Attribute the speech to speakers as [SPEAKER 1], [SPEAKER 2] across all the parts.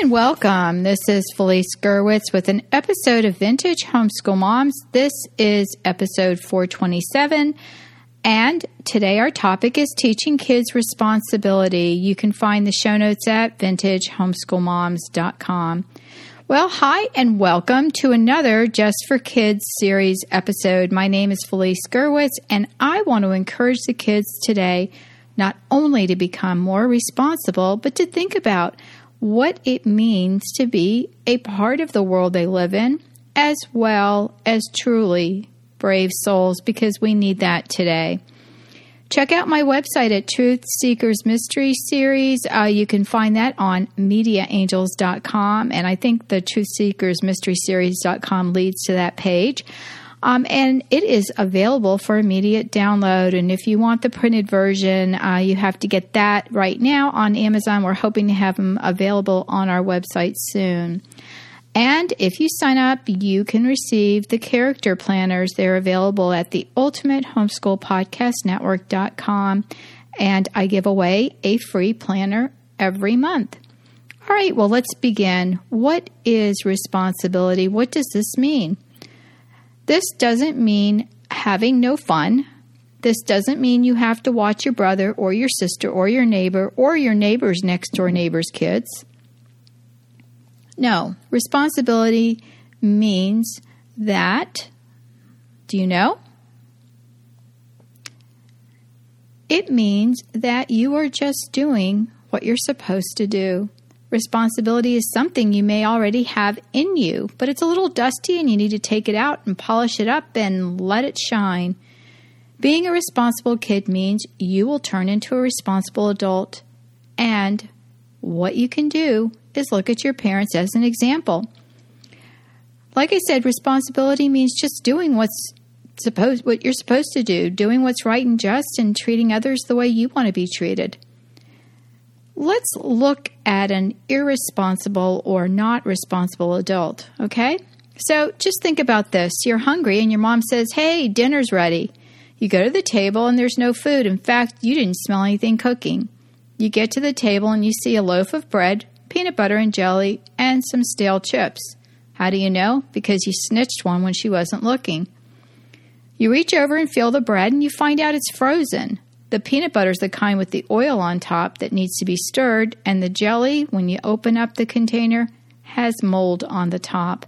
[SPEAKER 1] And welcome. This is Felice Gerwitz with an episode of Vintage Homeschool Moms. This is episode 427. And today our topic is teaching kids responsibility. You can find the show notes at vintagehomeschoolmoms.com. Well, hi and welcome to another Just for Kids series episode. My name is Felice Gerwitz, and I want to encourage the kids today not only to become more responsible, but to think about what it means to be a part of the world they live in, as well as truly brave souls, because we need that today. Check out my website at Truth Seekers Mystery Series. Uh, you can find that on mediaangels.com. And I think the Truth Seekers Mystery Series.com leads to that page. Um, and it is available for immediate download. And if you want the printed version, uh, you have to get that right now on Amazon. We're hoping to have them available on our website soon. And if you sign up, you can receive the character planners. They're available at the Ultimate Homeschool Podcast Network.com. And I give away a free planner every month. All right, well, let's begin. What is responsibility? What does this mean? This doesn't mean having no fun. This doesn't mean you have to watch your brother or your sister or your neighbor or your neighbor's next door neighbor's kids. No, responsibility means that, do you know? It means that you are just doing what you're supposed to do. Responsibility is something you may already have in you, but it's a little dusty and you need to take it out and polish it up and let it shine. Being a responsible kid means you will turn into a responsible adult. And what you can do is look at your parents as an example. Like I said, responsibility means just doing what's supposed what you're supposed to do, doing what's right and just and treating others the way you want to be treated. Let's look at an irresponsible or not responsible adult, okay? So just think about this. You're hungry and your mom says, "Hey, dinner's ready." You go to the table and there's no food. In fact, you didn't smell anything cooking. You get to the table and you see a loaf of bread, peanut butter and jelly, and some stale chips. How do you know? Because you snitched one when she wasn't looking. You reach over and feel the bread and you find out it's frozen. The peanut butter is the kind with the oil on top that needs to be stirred, and the jelly, when you open up the container, has mold on the top.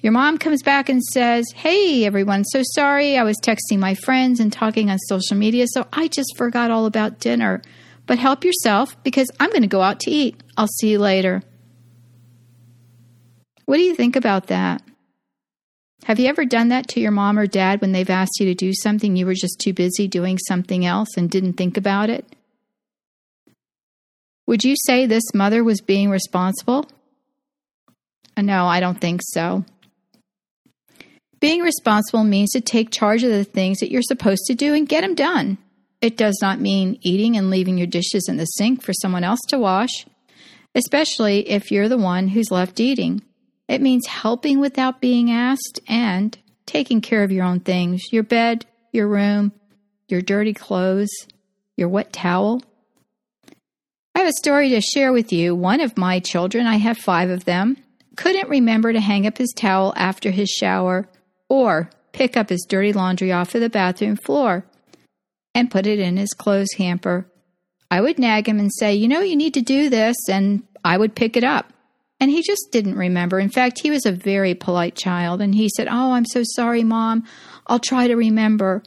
[SPEAKER 1] Your mom comes back and says, Hey everyone, so sorry. I was texting my friends and talking on social media, so I just forgot all about dinner. But help yourself because I'm going to go out to eat. I'll see you later. What do you think about that? Have you ever done that to your mom or dad when they've asked you to do something you were just too busy doing something else and didn't think about it? Would you say this mother was being responsible? Uh, no, I don't think so. Being responsible means to take charge of the things that you're supposed to do and get them done. It does not mean eating and leaving your dishes in the sink for someone else to wash, especially if you're the one who's left eating. It means helping without being asked and taking care of your own things your bed, your room, your dirty clothes, your wet towel. I have a story to share with you. One of my children, I have five of them, couldn't remember to hang up his towel after his shower or pick up his dirty laundry off of the bathroom floor and put it in his clothes hamper. I would nag him and say, You know, you need to do this, and I would pick it up. And he just didn't remember. In fact, he was a very polite child, and he said, Oh, I'm so sorry, Mom. I'll try to remember.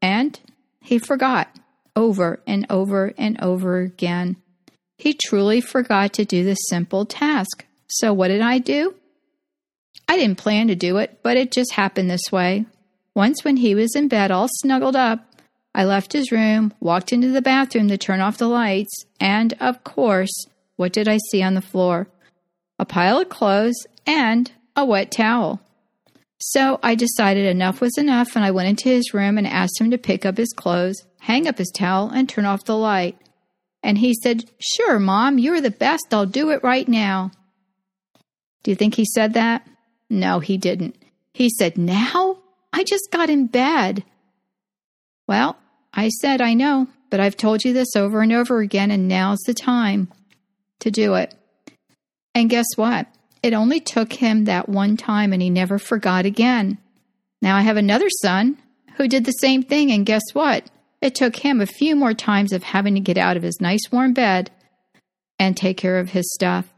[SPEAKER 1] And he forgot over and over and over again. He truly forgot to do this simple task. So, what did I do? I didn't plan to do it, but it just happened this way. Once, when he was in bed all snuggled up, I left his room, walked into the bathroom to turn off the lights, and, of course, what did I see on the floor? A pile of clothes and a wet towel. So I decided enough was enough, and I went into his room and asked him to pick up his clothes, hang up his towel, and turn off the light. And he said, Sure, Mom, you're the best. I'll do it right now. Do you think he said that? No, he didn't. He said, Now? I just got in bed. Well, I said, I know, but I've told you this over and over again, and now's the time to do it. And guess what? It only took him that one time, and he never forgot again. Now I have another son who did the same thing, and guess what? It took him a few more times of having to get out of his nice warm bed and take care of his stuff.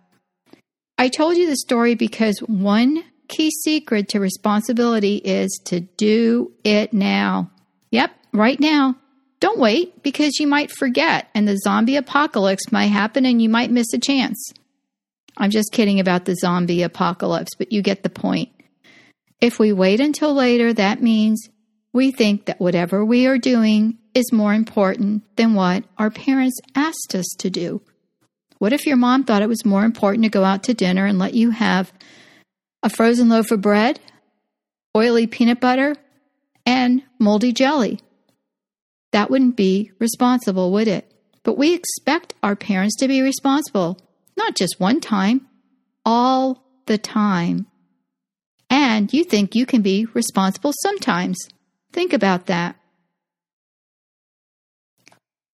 [SPEAKER 1] I told you the story because one key secret to responsibility is to do it now. Yep, right now. Don't wait because you might forget and the zombie apocalypse might happen and you might miss a chance. I'm just kidding about the zombie apocalypse, but you get the point. If we wait until later, that means we think that whatever we are doing is more important than what our parents asked us to do. What if your mom thought it was more important to go out to dinner and let you have a frozen loaf of bread, oily peanut butter, and moldy jelly. That wouldn't be responsible, would it? But we expect our parents to be responsible, not just one time, all the time. And you think you can be responsible sometimes. Think about that.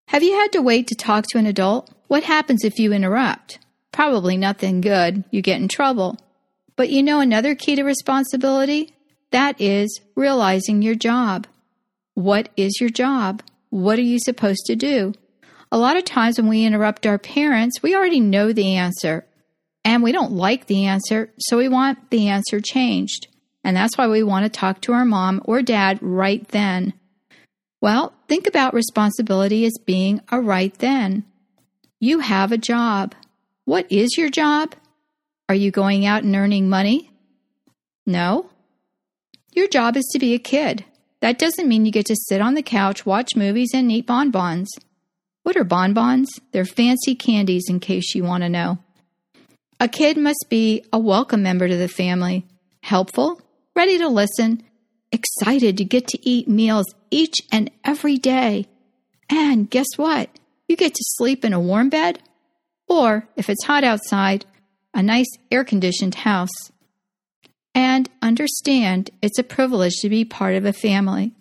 [SPEAKER 1] Have you had to wait to talk to an adult? What happens if you interrupt? Probably nothing good. You get in trouble. But you know another key to responsibility? That is realizing your job. What is your job? What are you supposed to do? A lot of times when we interrupt our parents, we already know the answer and we don't like the answer, so we want the answer changed. And that's why we want to talk to our mom or dad right then. Well, think about responsibility as being a right then. You have a job. What is your job? Are you going out and earning money? No. Your job is to be a kid. That doesn't mean you get to sit on the couch, watch movies, and eat bonbons. What are bonbons? They're fancy candies, in case you want to know. A kid must be a welcome member to the family, helpful, ready to listen, excited to get to eat meals each and every day. And guess what? You get to sleep in a warm bed, or if it's hot outside, a nice air conditioned house. And understand it's a privilege to be part of a family.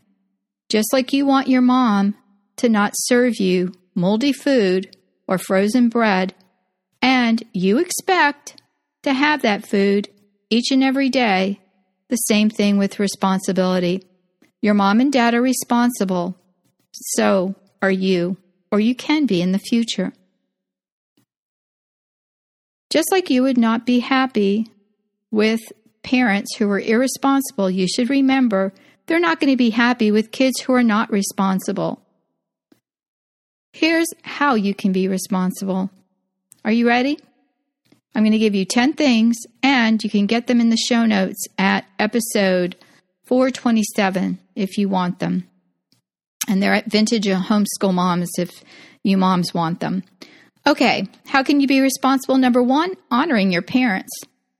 [SPEAKER 1] Just like you want your mom to not serve you moldy food or frozen bread, and you expect to have that food each and every day, the same thing with responsibility. Your mom and dad are responsible. So are you, or you can be in the future. Just like you would not be happy with parents who are irresponsible, you should remember they're not going to be happy with kids who are not responsible. Here's how you can be responsible. Are you ready? I'm going to give you 10 things, and you can get them in the show notes at episode 427 if you want them. And they're at Vintage Homeschool Moms if you moms want them. Okay, how can you be responsible? Number one, honoring your parents.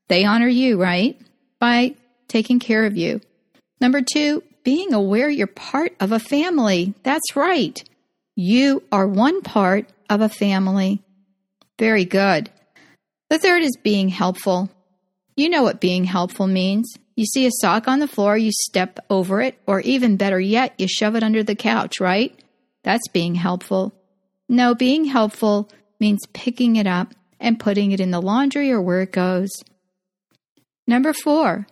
[SPEAKER 1] They honor you, right? By taking care of you. Number two, being aware you're part of a family. That's right. You are one part of a family. Very good. The third is being helpful. You know what being helpful means. You see a sock on the floor, you step over it, or even better yet, you shove it under the couch, right? That's being helpful. No, being helpful means picking it up and putting it in the laundry or where it goes. Number four,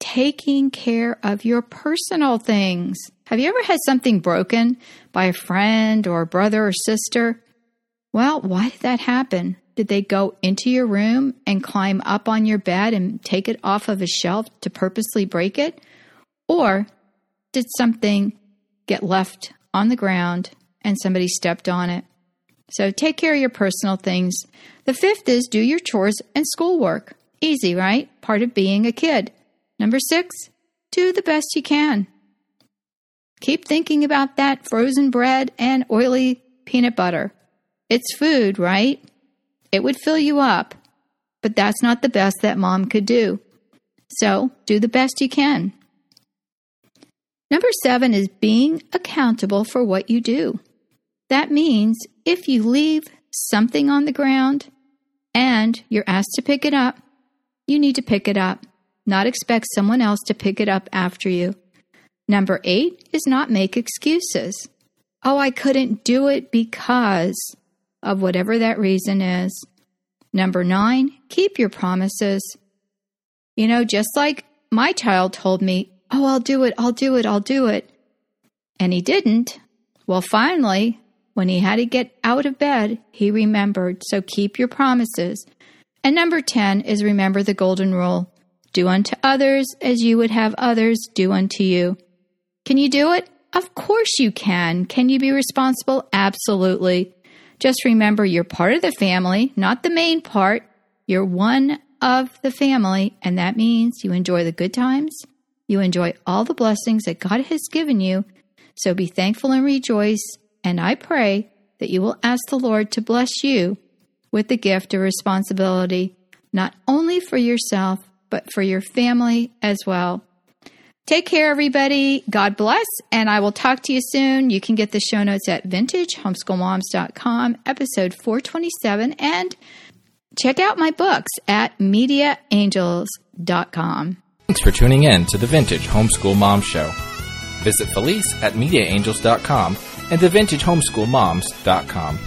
[SPEAKER 1] taking care of your personal things. Have you ever had something broken by a friend or a brother or sister? Well, why did that happen? Did they go into your room and climb up on your bed and take it off of a shelf to purposely break it? Or did something get left on the ground and somebody stepped on it? So take care of your personal things. The fifth is do your chores and schoolwork. Easy, right? Part of being a kid. Number six, do the best you can. Keep thinking about that frozen bread and oily peanut butter. It's food, right? It would fill you up, but that's not the best that mom could do. So do the best you can. Number seven is being accountable for what you do. That means if you leave something on the ground and you're asked to pick it up, you need to pick it up, not expect someone else to pick it up after you. Number eight is not make excuses. Oh, I couldn't do it because of whatever that reason is. Number nine, keep your promises. You know, just like my child told me, Oh, I'll do it, I'll do it, I'll do it. And he didn't. Well, finally, when he had to get out of bed, he remembered. So keep your promises. And number 10 is remember the golden rule do unto others as you would have others do unto you. Can you do it? Of course you can. Can you be responsible? Absolutely. Just remember you're part of the family, not the main part. You're one of the family, and that means you enjoy the good times. You enjoy all the blessings that God has given you. So be thankful and rejoice. And I pray that you will ask the Lord to bless you with the gift of responsibility, not only for yourself, but for your family as well. Take care, everybody. God bless, and I will talk to you soon. You can get the show notes at vintagehomeschoolmoms.com, episode 427, and check out my books at mediaangels.com.
[SPEAKER 2] Thanks for tuning in to the Vintage Homeschool Mom Show. Visit Felice at mediaangels.com and thevintagehomeschoolmoms.com.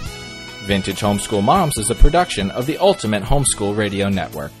[SPEAKER 2] Vintage Homeschool Moms is a production of the Ultimate Homeschool Radio Network.